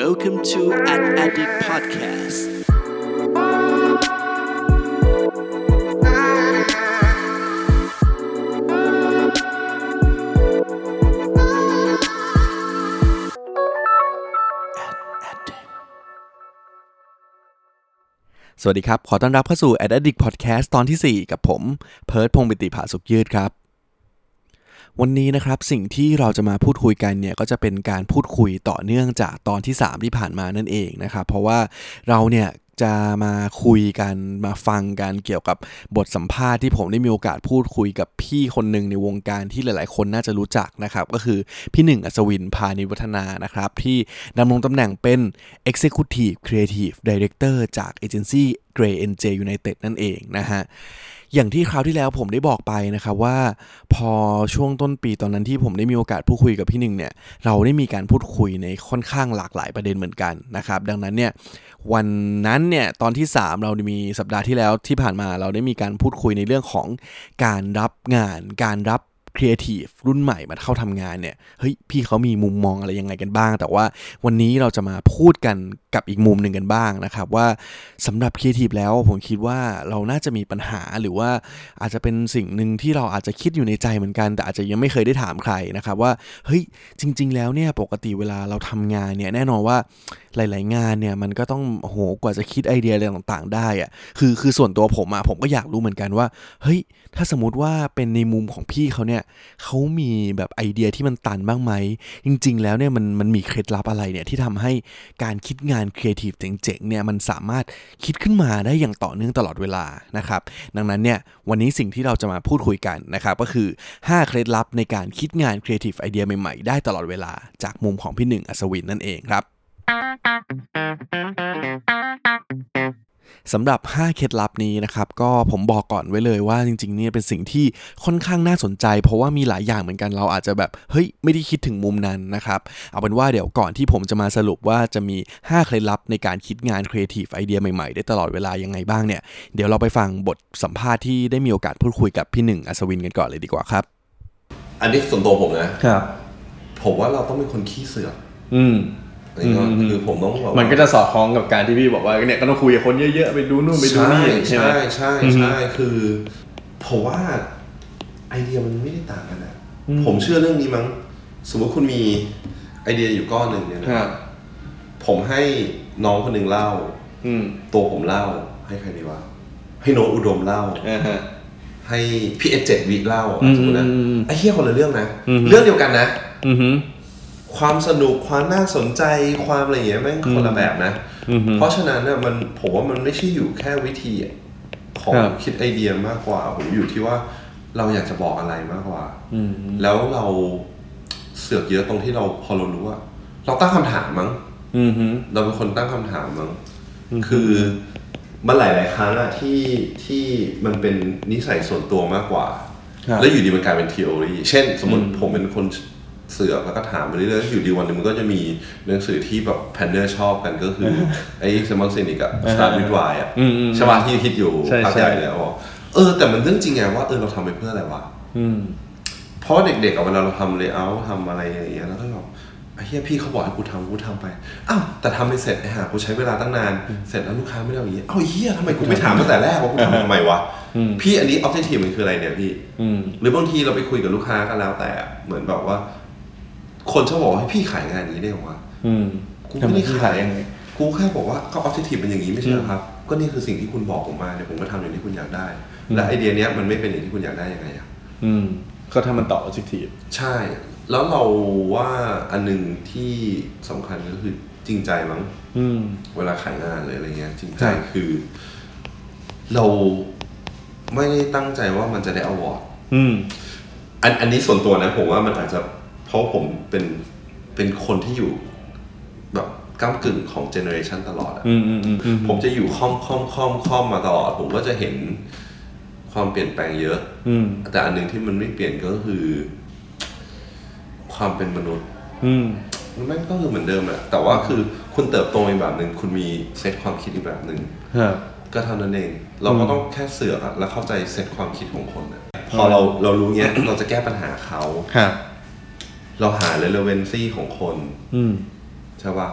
Welcome to an Addict Podcast. สวัสดีครับ ขอต้อนรับเข้าสู่ Ad Addict Podcast ตอนที่ 4 กับผม เพิร์ดพงศ์ปิติภาสุขยืดครับ วันนี้นะครับสิ่งที่เราจะมาพูดคุยกันเนี่ยก็จะเป็นการพูดคุยต่อเนื่องจากตอนที่ 3 ที่ผ่านมานั่นเองนะครับเพราะว่าเราเนี่ยจะมาคุยกันมาฟังกันเกี่ยวกับบทสัมภาษณ์ที่ผมได้มีโอกาสพูดคุยกับพี่คนหนึ่งในวงการที่หลาย ๆ คนน่าจะรู้จักนะครับ ก็คือพี่หนึ่งอัศวินพานิวัฒนานะครับ ที่ดำรงตำแหน่งเป็น Executive Creative Director จากเอเจนซี่ Gray NJ United นั่นเองนะฮะ อย่างที่คราวที่แล้วผมได้บอกไปนะครับว่าพอช่วงต้นปีตอนนั้นที่ผมได้มีโอกาสพูดคุยกับพี่หนึ่งเนี่ยเราได้มีการพูดคุยในค่อนข้างหลากหลายประเด็นเหมือนกันนะครับดังนั้นเนี่ยวันนั้นเนี่ยตอนที่ 3 เรามีสัปดาห์ที่แล้วที่ผ่านมาเราได้มีการพูดคุยในเรื่องของการรับงาน การรับ ครีเอทีฟรุ่นใหม่มาเข้าทำงานเนี่ยเฮ้ยพี่เขามีมุมมองอะไรยังไงกันบ้าง แต่ว่าวันนี้เราจะมาพูดกันกับอีกมุมหนึ่งกันบ้างนะครับ ว่าสำหรับครีเอทีฟแล้วผมคิดว่าเราน่าจะมีปัญหาหรือว่าอาจจะเป็นสิ่งหนึ่งที่เราอาจจะคิดอยู่ในใจเหมือนกัน แต่อาจจะยังไม่เคยได้ถามใครนะครับว่าเฮ้ยจริง ๆ แล้วเนี่ยปกติเวลาเราทำงานเนี่ยแน่นอนว่า หลาย ๆ งานเนี่ยมันก็ต้องโหกว่าจะคิดไอเดียอะไรต่างๆ ได้อะคือคือส่วนตัวผมอะผมก็อยากรู้เหมือนกันว่าเฮ้ยถ้าสมมติว่าเป็นในมุมของพี่เขาเนี่ยเขามีแบบไอเดียที่มันตันบ้างไหมจริง ๆ แล้วเนี่ยมันมันมีเคล็ดลับอะไรเนี่ยที่ทำให้การคิดงานครีเอทีฟเจ๋ง ๆ เนี่ยมันสามารถคิดขึ้นมาได้อย่างต่อเนื่องตลอดเวลานะครับ ดังนั้นเนี่ยวันนี้สิ่งที่เราจะมาพูดคุยกันนะครับก็คือ 5 เคล็ดลับในการคิดงานครีเอทีฟไอเดียใหม่ ๆ ได้ตลอดเวลาจากมุมของพี่หนึ่งอัศวินนั่นเองครับ สำหรับ 5 เคล็ดลับนี้นะครับ ก็ผมบอกก่อนไว้เลยว่าจริงๆเนี่ยเป็นสิ่งที่ค่อนข้างน่าสนใจ เพราะว่ามีหลายอย่างเหมือนกันเราอาจจะแบบเฮ้ยไม่ได้คิดถึงมุมนั้นนะครับ เอาเป็นว่าเดี๋ยวก่อนที่ผมจะมาสรุปว่าจะมี 5 เคล็ดลับในการคิดงานครีเอทีฟไอเดียใหม่ๆ ได้ตลอดเวลายังไงบ้างเนี่ย เดี๋ยวเราไปฟังบทสัมภาษณ์ที่ได้มีโอกาสพูดคุยกับพี่หนึ่งอัศวินกันก่อนเลยดีกว่าครับ อันนี้ส่วนตัวผมนะครับ ผมว่าเราต้องเป็นคนขี้เสือกอืมอั นนี้ก็อืมคือผมต้องแบบว่ามันก็จะสอดคล้องกับการที่พี่บอกว่าเนี่ยก็ต้องคุยกับคนเยอะๆไปดูนู่นไปดูใช่นี่ใช่ไหมใช่ใช่อือฮึใช่คือผมว่าไอเดียมันไม่ได้ต่างกันอะอืมผมเชื่อเรื่องนี้มั้ง สมมติคุณมีไอเดียอยู่ก้อนหนึ่งเนี่ยนะครับผมให้น้องคนหนึ่งเล่าอืมตัวผมเล่า ให้ใครดีวะให้โน้ตอุดมเล่าอ่าฮะให้พี่เอเจ็ดวิเล่าอืมสมมตินะอืมอืมไอ้เฮียคนละเรื่องนะอือฮึเรื่องเดียวกันนะอือฮึ ความสนุกความน่าสนใจความอะไรอย่างเงี้ยแม่งคนละแบบนะอือฮึเพราะฉะนั้นเนี่ยมันผมว่ามันไม่ใช่อยู่แค่วิธีของครับคิดไอเดียมากกว่าผมอยู่ที่ว่าเราอยากจะบอกอะไรมากกว่าอืมแล้วเราเสือกเยอะตรงที่เราพอเรารู้ว่า เราตั้งคำถามมั้งอือฮึเราเป็นคนตั้งคำถามมั้งอืมคือมันหลาย ๆ ครั้งอะที่ที่มันเป็นนิสัยส่วนตัวมากกว่าครับแล้วอยู่ดีมันกลายเป็น theory เช่น สมมติอืมผมเป็นคน เสือกแล้วก็ถามไปเรื่อยๆอยู่ดีวันหนึ่งมันก็จะมีหนังสือที่แบบ planner ชอบกันก็คือ ไอ้ Simon Sinek อะ Start with Why อะอืมอืมใช่ป่ะที่คิดอยู่ใช่พักใช่ใหญ่เลยบอกเออแต่มันเรื่องจริงไงว่าเออเราทำไปเพื่ออะไรวะ อืม เพราะว่าเด็กๆอะเวลาเราทำ layout ทำอะไรอย่างเงี้ยแล้วก็แบบไอ้เหี้ยพี่เขาบอกให้กูทำกูทำไปอ้าวแต่ทำไม่เสร็จไอ้ห่ากูใช้เวลาตั้งนานเสร็จแล้วลูกค้าไม่ได้เอาอย่างงี้เอ้าไอ้เหี้ยทำไมกูไม่ถามตั้งแต่แรกว่ากูทำทำไมวะอืม พี่อันนี้ objective มันคืออะไรเนี่ยพี่ อืม หรือบางทีเราไปคุยกับลูกค้าก็แล้วแต่เหมือนแบบว่า คนชอบบอกว่าให้พี่ขายงานนี้ได้หรอวะอืมกูไม่ได้ทำที่ขายยังไงกูแค่บอกว่าก็ objective เป็นอย่างนี้ไม่ใช่เหรอครับ ก็นี่คือสิ่งที่คุณบอกผมมาเนี่ยผมก็ทำอย่างที่คุณอยากได้ และไอเดียเนี้ยมันไม่เป็นอย่างที่คุณอยากได้ยังไงอะอืมก็ถ้ามันต่อ objective ใช่ แล้วเราว่าอันหนึ่งที่สำคัญก็คือจริงใจมั้งอืมเวลาขายงานหรืออะไรเงี้ย จริงใจใช่คือ เราไม่ได้ตั้งใจว่ามันจะได้ award อืมอันอันนี้ส่วนตัวนะผมว่ามันอาจจะเพ ราะผมเป็นเป็นคนที่อยู่แบบก้ากึ่งของเจเนอเรชันตลอดอะอืมอืมอืมอืมผมจะอยู่ค่อมค่อมค่อมค่อมมาตลอด ผมก็จะเห็นความเปลี่ยนแปลงเยอะ อืมแต่อันหนึ่งที่มันไม่เปลี่ยนก็คือ ความเป็นมนุษย์ อืม มันไม่ก็คือเหมือนเดิมแหละแต่ว่าคือคุณเติบโตอีกแบบหนึ่งคุณมีเซตความคิดอีกแบบหนึ่งครับก็เท่านั้นเอง เราก็ต้องแค่เสือกอะแล้วเข้าใจเซตความคิดของคนอะพอเราเรารู้เงี้ย เราจะแก้ปัญหาเขา ครับ เราหา relevancy ของคน อืม ใช่ป่ะ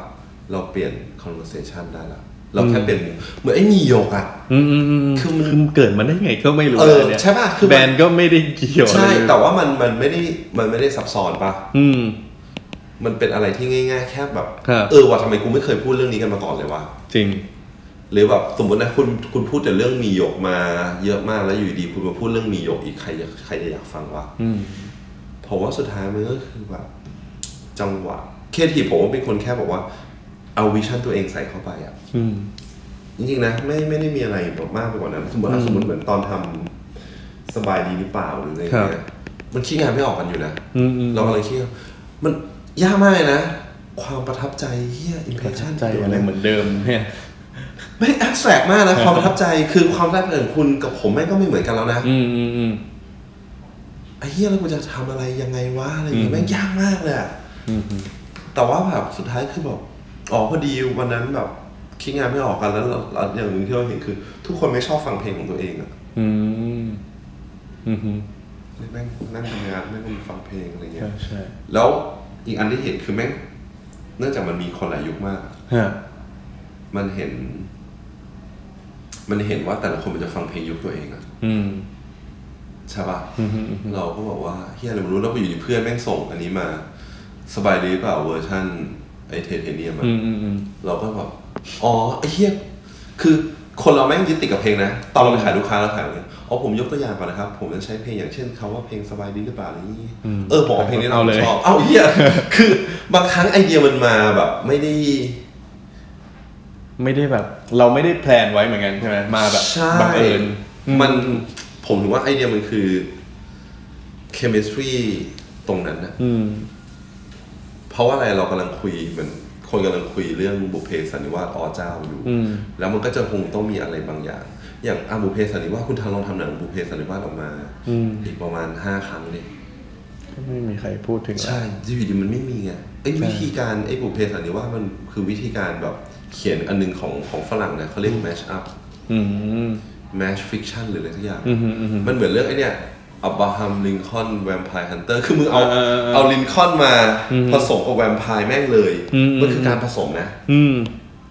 เราเปลี่ยน conversation ได้ละเราแค่เป็นเหมือนไอ้มีโยกอะอืมอืมอืมคือมันคือเกิดมาได้ไงก็ไม่รู้เออนี่ยใช่ป่ะคือมันแบรนด์ก็ไม่ได้เกี่ยวใช่อะไรแต่ว่ามันมันไม่ได้มันไม่ได้ซับซ้อนปะอืม มันเป็นอะไรที่ง่ายๆ แค่แบบครับ เออว่าทำไมกูไม่เคยพูดเรื่องนี้กันมาก่อนเลยวะจริง หรือแบบสมมตินะคุณคุณพูดแต่เรื่องมีหยกมาเยอะมากแล้วอยู่ดีคุณมาพูดเรื่องมีหยกอีกใครจะใครจะอยากฟังวะอืม ผมว่าสุดท้ายมันก็คือแบบจังหวะเคทีผมว่าเป็นคนแค่บอกว่าเอาวิชั่นตัวเองใส่เข้าไปอะอืมจริงๆนะไม่ไม่ได้มีอะไรแบบมากไปกว่านั้นสมมติอะสมมติเหมือนตอนทำสบายดีหรือเปล่าหรืออะไรครับเงี้ยมันคิดงานไม่ออกกันอยู่นะอืมอืมเรากำลังคิดว่ามันยากมากเลยนะ ความประทับใจเฮียอิมเพรสชั่นใจอะไรเหมือนเดิมเนี่ยไม่แอบแสกมากนะความประทับใจคือความได้เปิดของคุณกับผมแม่งก็ไม่เหมือนกันแล้วนะ อืมอืมอืม ไอ้เฮียแล้วกูจะทำอะไรยังไงวะอะไรเงี้อืยมแม่งยากมากเลยอะอืมอืม แต่ว่าแบบสุดท้ายคือแบบอ๋อพอดีวันนั้นแบบคิดงานไม่ออกกันแล้วเราเราอย่างหนึ่งที่เราเห็นคือ ทุกคนไม่ชอบฟังเพลงของตัวเองอะอืม อืมอืมแม่งนั่งทำงานแม่งมีฟังเพลงอะไรเงี้ใช่ย ใช่แล้วอีกอันที่เห็นคือแม่งเนื่องจากมันมีคนหลายยุคมาก ฮะมันเห็น มันเห็นว่าแต่ละคนมันจะฟังเพลงยุคตัวเองอะอืม ใช่ปะอืมอืมอืมเราก็บอกว่าเหี้ยอะไรไม่รู้แล้วไปอยู่ดีเพื่อนแม่งส่งอันนี้มา สบายดีเปล่าเวอร์ชันไอเทเทเนียมอะอืมอืมอืมเราก็แบบอ๋อไอ้เหี้ยคือคนเราแม่งยึดติดกับเพลงนะ ตอนเราไปขายลูกค้าเราขายเนี่ยอ๋อผมยกตัวอย่างก่อนนะครับ ผมจะใช้เพลงอย่างเช่นคำว่าเพลงสบายดีหรือเปล่าอะไรอย่างนี้ เออผมเอาเพลงนี้เอาเลยชอบ เอาเหี้ยคือบางครั้งไอเดียมันมาแบบ ไม่ได้ ไม่ได้แบบ เราไม่ได้แพลนไว้เหมือนกันใช่ไหมมาแบบใช่บังเอิญมัน ผมถือว่าไอเดียมันคือ chemistry ตรงนั้นนะอืม เพราะว่าอะไรเรากำลังคุยเหมือนคนกำลังคุยเรื่องบุพเพสันนิวาสอ๋อเจ้าอยู่ อืม แล้วมันก็จะคงต้องมีอะไรบางอย่าง อย่างอาบุพเพสันนิวาสคุณทางลองทำหนังบุพเพสันนิวาสออกมาอืมอีกประมาณห้าครั้งเลยก็ไม่มีใครพูดถึงแล้วใช่ที่อยู่ดีมันไม่มีไงไอ้วิธีการไอ้บุพเพสันนิวาสมันคือวิธีการแบบเขียนอันหนึ่งของของฝรั่งนะเขาเรียก mash up อืม mash fiction หรืออะไรทุกอย่างอืมอืมอืมมันเหมือนเรื่องไอ้เนี่ย Abraham Lincoln Vampire Hunter คือมึงเอาเออเออเออเอาลินคอนมาอืมผสมกับแวมไพร์แม่งเลยอืมมันคือการผสมนะอืม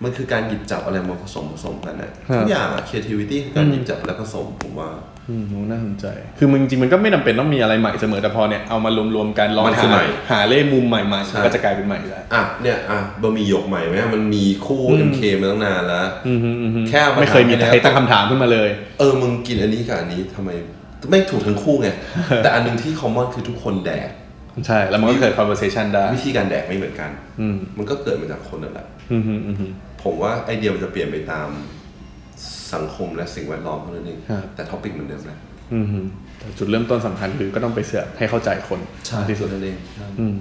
มันคือการหยิบจับอะไรมาผสมผสมกันนะครับทุกอย่างอะ creativity คือการอืมหยิบจับและผสมผมว่า อืมน่าสนใจ คือมึงจริงๆมันก็ไม่จำเป็นต้องมีอะไรใหม่เสมอแต่พอเนี่ยเอามารวมๆกันลองมันคือหาใหม่หาเล่มุมใหม่ใช่ๆก็จะกลายเป็นใหม่แล้วอะเนี่ยอะบะหมี่หยกใหม่ไหมมันมีคู่อืม MK มาตั้งนานแล้วอืมฮึอืมฮึแค่เอามาไม่เคยมีถามให้ใครแล้วตั้งคำถามขึ้นมาเลย เออมึงกินอันนี้กับอันนี้ทำไมไม่ถูกทั้งคู่ไงแต่อันหนึงที่ common คือทุกคนแดกใช่ แล้วมันก็เกิด conversation ได้ วิธีการแดกไม่เหมือนกันอืมมันก็เกิดมาจากคนนั่นแหละอืมฮึอืมฮึผมว่าไอเดียมันจะเปลี่ยนไปตาม สังคมและสิ่งแวดล้อมเท่านั้นเองครับ แต่ topic เหมือนเดิมนะอืมฮึแต่จุดเริ่มต้นสำคัญคือก็ต้องไปเสือกให้เข้าใจคนมากที่สุดนั่นเอง อืม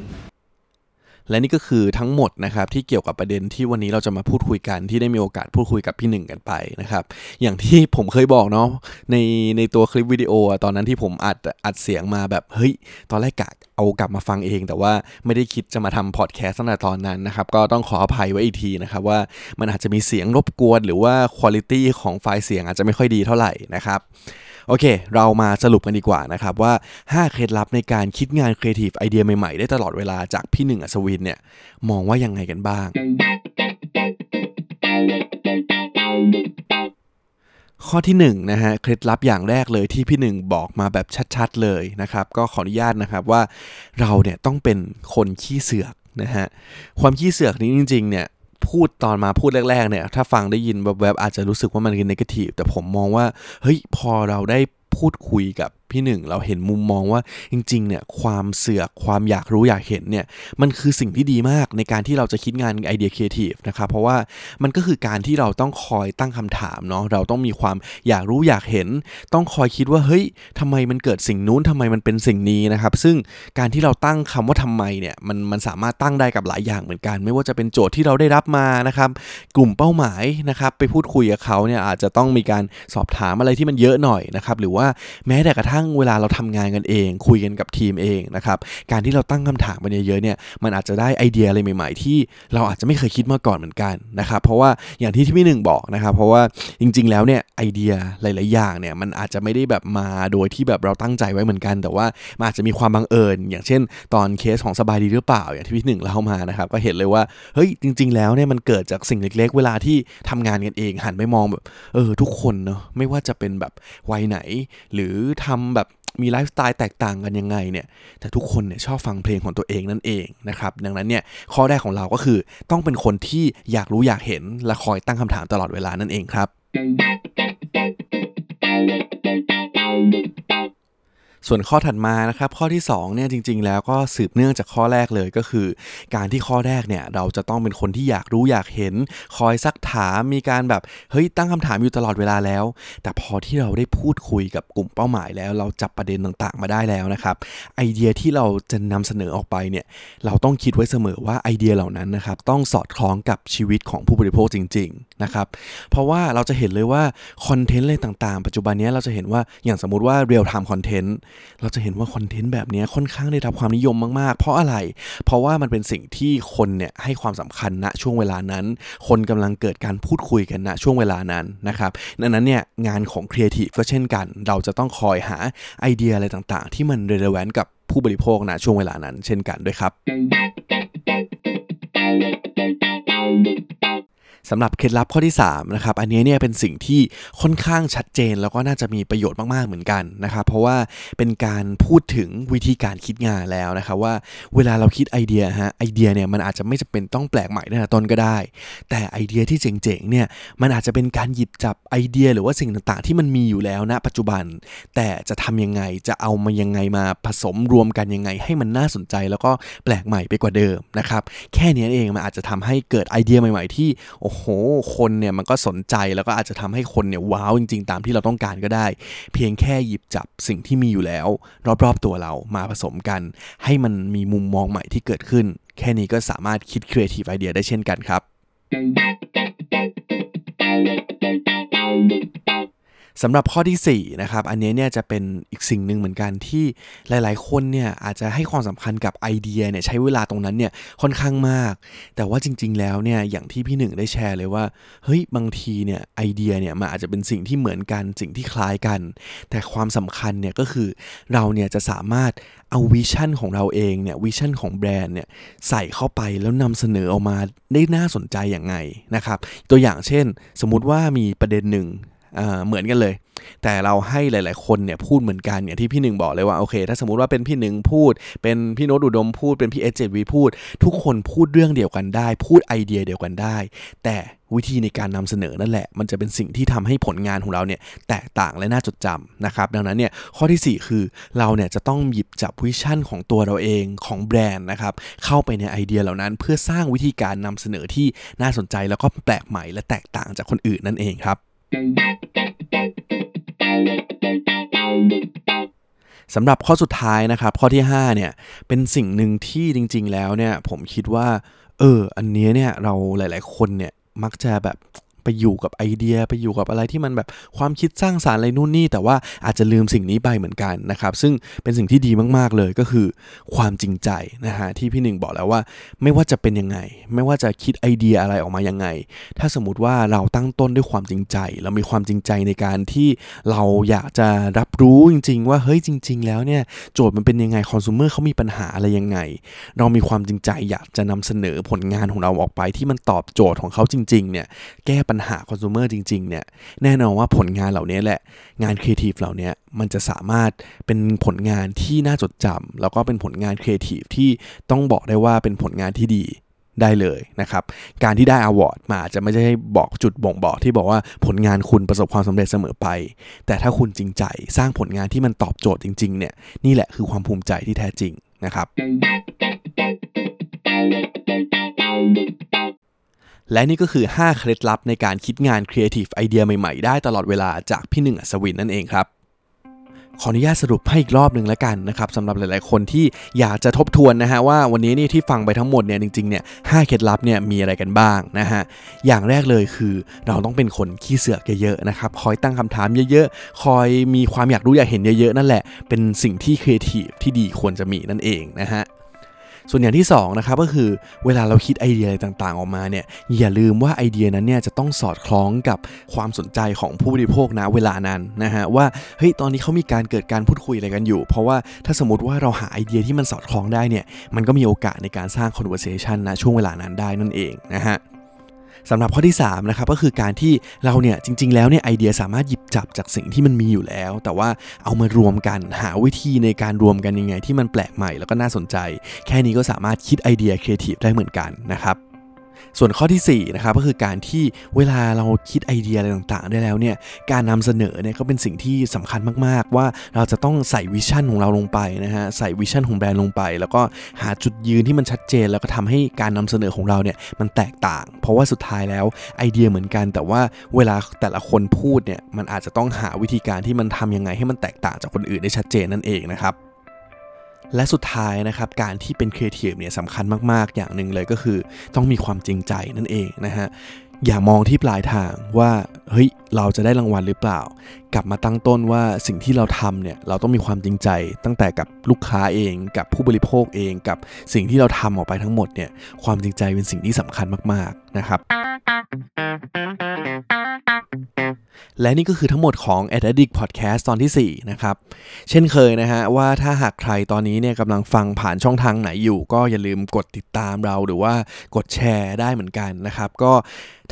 และนี่ก็คือทั้งหมดนะครับที่เกี่ยวกับประเด็นที่วันนี้เราจะมาพูดคุยกันที่ได้มีโอกาสพูดคุยกับพี่หนึ่งกันไปนะครับอย่างที่ผมเคยบอกเนาะในในตัวคลิปวิดีโออะตอนนั้นที่ผมอัดอัดเสียงมาแบบเฮ้ย ตอนแรกกะเอากลับมาฟังเอง แต่ว่าไม่ได้คิดจะมาทำพอดแคสต์ตั้งแต่ตอนนั้นนะครับก็ต้องขออภัยไว้อีกทีนะครับว่ามันอาจจะมีเสียงรบกวน หรือว่าคุณภาพของไฟล์เสียงอาจจะไม่ค่อยดีเท่าไหร่นะครับ โอเค เรามาสรุปกันดีกว่านะครับว่า 5 เคล็ดลับในการคิดงานครีเอทีฟไอเดียใหม่ ๆ ได้ตลอดเวลาจากพี่หนึ่งอัศวินเนี่ยมองว่ายังไงกันบ้าง ข้อที่1นงนะฮะเคล็ดลับอย่างแรกเลยที่พี่หนึ่งบอกมาแบบชัดๆเลยนะครับ ก็ขออนุญาตนะครับว่าเราเนี่ยต้องเป็นคนขี้เสือกนะฮะความขี้เสือกนี้จริงๆเนี่ย พูดตอนมาพูดแรกๆเนี่ย ถ้าฟังได้ยินแวบๆอาจจะรู้สึกว่ามันเป็น negative แต่ผมมองว่า เฮ้ย พอเราได้พูดคุยกับ พี่หนึ่งเราเห็นมุมมองว่าจริงๆเนี่ยความเสือกความอยากรู้อยากเห็นเนี่ยมันคือสิ่งที่ดีมากในการที่เราจะคิดงานไอเดียครีเอทีฟนะครับเพราะว่ามันก็คือการที่เราต้องคอยตั้งคำถามเนาะเราต้องมีความอยากรู้อยากเห็น ต้องคอยคิดว่าเฮ้ยทำไมมันเกิดสิ่งนู้นทำไมมันเป็นสิ่งนี้นะครับซึ่งการที่เราตั้งคำว่าทำไมเนี่ยมันมันสามารถตั้งได้กับหลายอย่างเหมือนกัน ไม่ว่าจะเป็นโจทย์ที่เราได้รับมานะครับกลุ่มเป้าหมายนะครับไปพูดคุยกับเขาเนี่ยอาจจะต้องมีการสอบถามอะไรที่มันเยอะหน่อยนะครับหรือว่าแม้แต่กระทั่งทั่งเวลาเราทำงานกันเอง คุยกันกับทีมเองนะครับการที่เราตั้งคำถามไปเยอะๆเนี่ยมันอาจจะได้ไอเดียอะไรใหม่ ๆ ที่เราอาจจะไม่เคยคิดมาก่อนเหมือนกันนะครับเพราะว่าอย่างที่ที่พี่หนึ่งบอกนะครับเพราะว่าจริง ๆ แล้วเนี่ยไอเดียหลาย ๆ อย่างเนี่ยมันอาจจะไม่ได้แบบมาโดยที่แบบเราตั้งใจไว้เหมือนกัน แต่ว่ามันอาจจะมีความบังเอิญ อย่างเช่น ตอนเคสของสบายดีหรือเปล่าอย่างที่พี่หนึ่งเล่ามานะครับก็เห็นเลยว่าเฮ้ยจริง ๆ แล้วเนี่ยมันเกิดจากสิ่งเล็ก ๆ เวลาที่ทำงานกันเองหันไปมองแบบเออทุกคนเนาะไม่ว่าจะเป็นแบบวัยไหน หรือทำแบบมีไลฟ์สไตล์แตกต่างกันยังไงเนี่ย แต่ทุกคนเนี่ยชอบฟังเพลงของตัวเองนั่นเองนะครับ ดังนั้นเนี่ยข้อแรกของเราก็คือต้องเป็นคนที่อยากรู้อยากเห็นและคอยตั้งคำถามตลอดเวลานั่นเองครับ ส่วนข้อถัดมานะครับข้อที่2เนี่ยจริง ๆ แล้วก็สืบเนื่องจากข้อแรกเลยก็คือ การที่ข้อแรกเนี่ยเราจะต้องเป็นคนที่อยากรู้อยากเห็น คอยซักถามมีการแบบเฮ้ยตั้งคำถามอยู่ตลอดเวลาแล้ว แต่พอที่เราได้พูดคุยกับกลุ่มเป้าหมายแล้ว เราจับประเด็นต่างๆ มาได้แล้วนะครับไอเดียที่เราจะนำเสนอออกไปเนี่ยเราต้องคิดไว้เสมอว่าไอเดียเหล่านั้นนะครับต้องสอดคล้องกับชีวิตของผู้บริโภคจริง ๆ นะครับ เพราะว่าเราจะเห็นเลยว่าคอนเทนต์อะไรต่างๆ ปัจจุบันนี้เราจะเห็นว่าอย่างสมมติว่า real-time content เราจะเห็นว่าคอนเทนต์แบบนี้ค่อนข้างได้รับความนิยมมาก ๆ เพราะอะไร เพราะว่ามันเป็นสิ่งที่คนเนี่ยให้ความสำคัญณช่วงเวลานั้น คนกำลังเกิดการพูดคุยกันณช่วงเวลานั้นนะครับดังนั้นเนี่ยงานของครีเอทีฟก็เช่นกัน เราจะต้องคอยหาไอเดียอะไรต่าง ๆ ที่มันเรเลแวนกับผู้บริโภคณช่วงเวลานั้น เช่นกันด้วยครับ สำหรับเคล็ดลับข้อที่3นะครับอันนี้เนี่ยเป็นสิ่งที่ค่อนข้างชัดเจน แล้วก็น่าจะมีประโยชน์มากๆเหมือนกันนะครับเพราะว่าเป็นการพูดถึงวิธีการคิดงานแล้วนะครับว่าเวลาเราคิดไอเดียฮะไอเดียเนี่ยมันอาจจะไม่จำเป็นต้องแปลกใหม่ตั้งแต่ต้นก็ได้ แต่ไอเดียที่เจ๋งๆเนี่ยมันอาจจะเป็นการหยิบจับไอเดีย หรือว่าสิ่งต่างๆ ที่มันมีอยู่แล้วณปัจจุบัน แต่จะทำยังไงจะเอามายังไงมาผสมรวมกันยังไง ให้มันน่าสนใจ แล้วก็แปลกใหม่ไปกว่าเดิมนะครับแค่นี้เองมันอาจจะทำให้เกิดไอเดียใหม่ ๆที่โอ้โหคนเนี่ยมันก็สนใจแล้วก็อาจจะทำให้คนเนี่ยว้าวจริงๆ ตามที่เราต้องการก็ได้ เพียงแค่หยิบจับสิ่งที่มีอยู่แล้ว รอบๆตัวเรามาผสมกัน ให้มันมีมุมมองใหม่ที่เกิดขึ้น แค่นี้ก็สามารถคิดครีเอทีฟไอเดียได้เช่นกันครับ สำหรับข้อที่4นะครับอันนี้เนี่ยจะเป็นอีกสิ่งหนึ่งเหมือนกันที่หลาย ๆ คนเนี่ยอาจจะให้ความสำคัญกับไอเดียเนี่ยใช้เวลาตรงนั้นเนี่ยค่อนข้างมาก แต่ว่าจริง ๆ แล้วเนี่ยอย่างที่พี่หนึ่งได้แชร์เลยว่าเฮ้ยบางทีเนี่ยไอเดียเนี่ยมันอาจจะเป็นสิ่งที่เหมือนกันสิ่งที่คล้ายกัน แต่ความสำคัญเนี่ยก็คือเราเนี่ยจะสามารถเอา vision ของเราเองเนี่ย vision ของแบรนด์เนี่ยใส่เข้าไปแล้วนำเสนอออกมาได้น่าสนใจอย่างไงนะครับตัวอย่างเช่น สมมุติว่ามีประเด็นหนึ่ง เหมือนกันเลย แต่เราให้หลาย ๆ คนเนี่ยพูดเหมือนกันอย่างที่พี่หนึ่งบอกเลยว่าโอเค ถ้าสมมติว่าเป็นพี่หนึ่งพูด เป็นพี่โน้ตอุดมพูดเป็นพี่เอเจวีพูด ทุกคนพูดเรื่องเดียวกันได้ พูดไอเดียเดียวกันได้ แต่วิธีในการนำเสนอนั่นแหละ มันจะเป็นสิ่งที่ทำให้ผลงานของเราเนี่ยแตกต่างและน่าจดจำนะครับ ดังนั้นเนี่ยข้อที่ 4 คือเราเนี่ยจะต้องหยิบจับ vision ของตัวเราเองของแบรนด์นะครับเข้าไปในไอเดียเหล่านั้น เพื่อสร้างวิธีการนำเสนอที่น่าสนใจแล้วก็แปลกใหม่และแตกต่างจากคนอื่นนั่นเองครับ สำหรับข้อสุดท้ายนะครับ ข้อที่ 5 เนี่ย เป็นสิ่งหนึ่งที่จริง ๆ แล้วเนี่ย ผมคิดว่า เออ อันนี้เนี่ย เราหลาย ๆ คนเนี่ย มักจะแบบ ไปอยู่กับไอเดียไปอยู่กับอะไรที่มันแบบความคิดสร้างสารรค์อะไรนู่นนี่ แต่ว่าอาจจะลืมสิ่งนี้ไปเหมือนกันนะครับ ซึ่งเป็นสิ่งที่ดีมากๆเลยก็คือความจริงใจนะฮะที่พี่หนึ่งบอกแล้วว่า ไม่ว่าจะเป็นยังไง ไม่ว่าจะคิดไอเดียอะไรออกมายังไง ถ้าสมมติว่าเราตั้งต้นด้วยความจริงใจ เรามีความจริงใจในการที่เราอยากจะรับรู้จริง ๆ ว่าเฮ้ยจริง ๆ แล้วเนี่ยโจทย์มันเป็นยังไงคอน sumer เขามีปัญหาอะไรยังไง เรามีความจริงใจอยากจะนำเสนอผลงานของเราออกไปที่มันตอบโจทย์ของเขาจริงๆเนี่ยแก้ปัญหาคอน sumer จริงๆเนี่ยแน่นอนว่าผลงานเหล่านี้แหละงานครีเอทีฟเหล่านี้มันจะสามารถเป็นผลงานที่น่าจดจำแล้วก็เป็นผลงานครีเอทีฟที่ต้องบอกได้ว่าเป็นผลงานที่ดีได้เลยนะครับ การที่ได้ award มาอาจจะไม่ใช่บอกจุดบ่งบอกที่บอกว่าผลงานคุณประสบความสำเร็จเสมอไป แต่ถ้าคุณจริงใจสร้างผลงานที่มันตอบโจทย์จริงๆเนี่ยนี่แหละคือความภูมิใจที่แท้จริงนะครับ และนี่ก็คือ 5 เคล็ดลับในการคิดงานครีเอทีฟไอเดียใหม่ๆ ได้ตลอดเวลาจากพี่หนึ่งอัศวินนั่นเองครับ ขออนุญาตสรุปให้อีกรอบหนึ่งแล้วกันนะครับสำหรับหลายๆคนที่อยากจะทบทวนนะฮะว่าวันนี้นี่ที่ฟังไปทั้งหมดเนี่ยจริงๆเนี่ยห้าเคล็ดลับเนี่ยมีอะไรกันบ้างนะฮะอย่างแรกเลยคือเราต้องเป็นคนขี้เสือกเยอะๆนะครับคอยตั้งคำถามเยอะๆ คอยมีความอยากรู้อยากเห็นเยอะๆ นั่นแหละ เป็นสิ่งที่ครีเอทีฟที่ดีควรจะมีนั่นเองนะฮะ ส่วนอย่างที่2นะครับก็คือเวลาเราคิดไอเดียอะไรต่างๆ ออกมาเนี่ยอย่าลืมว่าไอเดียนั้นเนี่ยจะต้องสอดคล้องกับความสนใจของผู้บริโภคนะเวลานั้นนะฮะว่าเฮ้ยตอนนี้เขามีการเกิดการพูดคุยอะไรกันอยู่ เพราะว่าถ้าสมมติว่าเราหาไอเดียที่มันสอดคล้องได้เนี่ยมันก็มีโอกาสในการสร้าง conversation นะช่วงเวลานั้นได้นั่นเองนะฮะ สำหรับข้อที่3นะครับก็คือการที่เราเนี่ยจริง ๆ แล้วเนี่ยไอเดียสามารถหยิบจับจากสิ่งที่มันมีอยู่แล้ว แต่ว่าเอามารวมกันหาวิธีในการรวมกันยังไงที่มันแปลกใหม่แล้วก็น่าสนใจ แค่นี้ก็สามารถคิดไอเดียครีเอทีฟได้เหมือนกันนะครับ ส่วนข้อที่4นะครับก็คือการที่เวลาเราคิดไอเดียอะไรต่างๆ ได้แล้วเนี่ยการนำเสนอเนี่ยก็เป็นสิ่งที่สำคัญมากๆ ว่าเราจะต้องใส่ vision ของเราลงไปนะฮะใส่ vision ของแบรนด์ลงไป แล้วก็หาจุดยืนที่มันชัดเจน แล้วก็ทำให้การนำเสนอของเราเนี่ยมันแตกต่าง เพราะว่าสุดท้ายแล้วไอเดียเหมือนกัน แต่ว่าเวลาแต่ละคนพูดเนี่ยมันอาจจะต้องหาวิธีการที่มันทำยังไงให้มันแตกต่างจากคนอื่นได้ชัดเจนนั่นเองนะครับ และสุดท้ายนะครับการที่เป็นครีเอทีฟเนี่ยสำคัญมาก ๆ อย่างหนึ่งเลยก็คือ ต้องมีความจริงใจนั่นเองนะฮะอย่ามองที่ปลายทางว่าเฮ้ยเราจะได้รางวัลหรือเปล่า กลับมาตั้งต้นว่าสิ่งที่เราทำเนี่ยเราต้องมีความจริงใจ ตั้งแต่กับลูกค้าเอง กับผู้บริโภคเองกับสิ่งที่เราทำออกไปทั้งหมดเนี่ยความจริงใจเป็นสิ่งที่สำคัญมาก ๆนะครับและนี่ก็คือทั้งหมดของ a d d i c t Podcast ตอนที่ 4 นะครับ เช่นเคยนะฮะว่าถ้าหากใครตอนนี้เนี่ยกำลังฟังผ่านช่องทางไหนอยู่ ก็อย่าลืมกดติดตามเราหรือว่ากดแชร์ได้เหมือนกันนะครับ ก็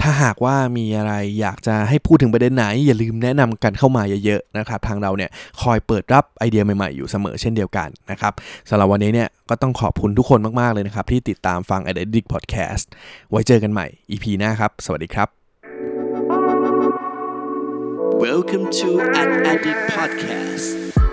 ถ้าหากว่ามีอะไรอยากจะให้พูดถึงประเด็นไหน อย่าลืมแนะนำกันเข้าามาเยอะๆนะครับทางเราเนี่ยคอยเปิดรับไอเดียใหม่ๆอยู่เสมอเช่นเดียวกันนะครับสำหรับวันนี้เนี่ยก็ต้องขอบคุณทุกคนมากๆเลยนะครับที่ติดตามฟัง a d d i c t Podcast ไว้เจอกันใหม่ EP หน้าครับ สวัสดีครับ Welcome to an Addict Podcast.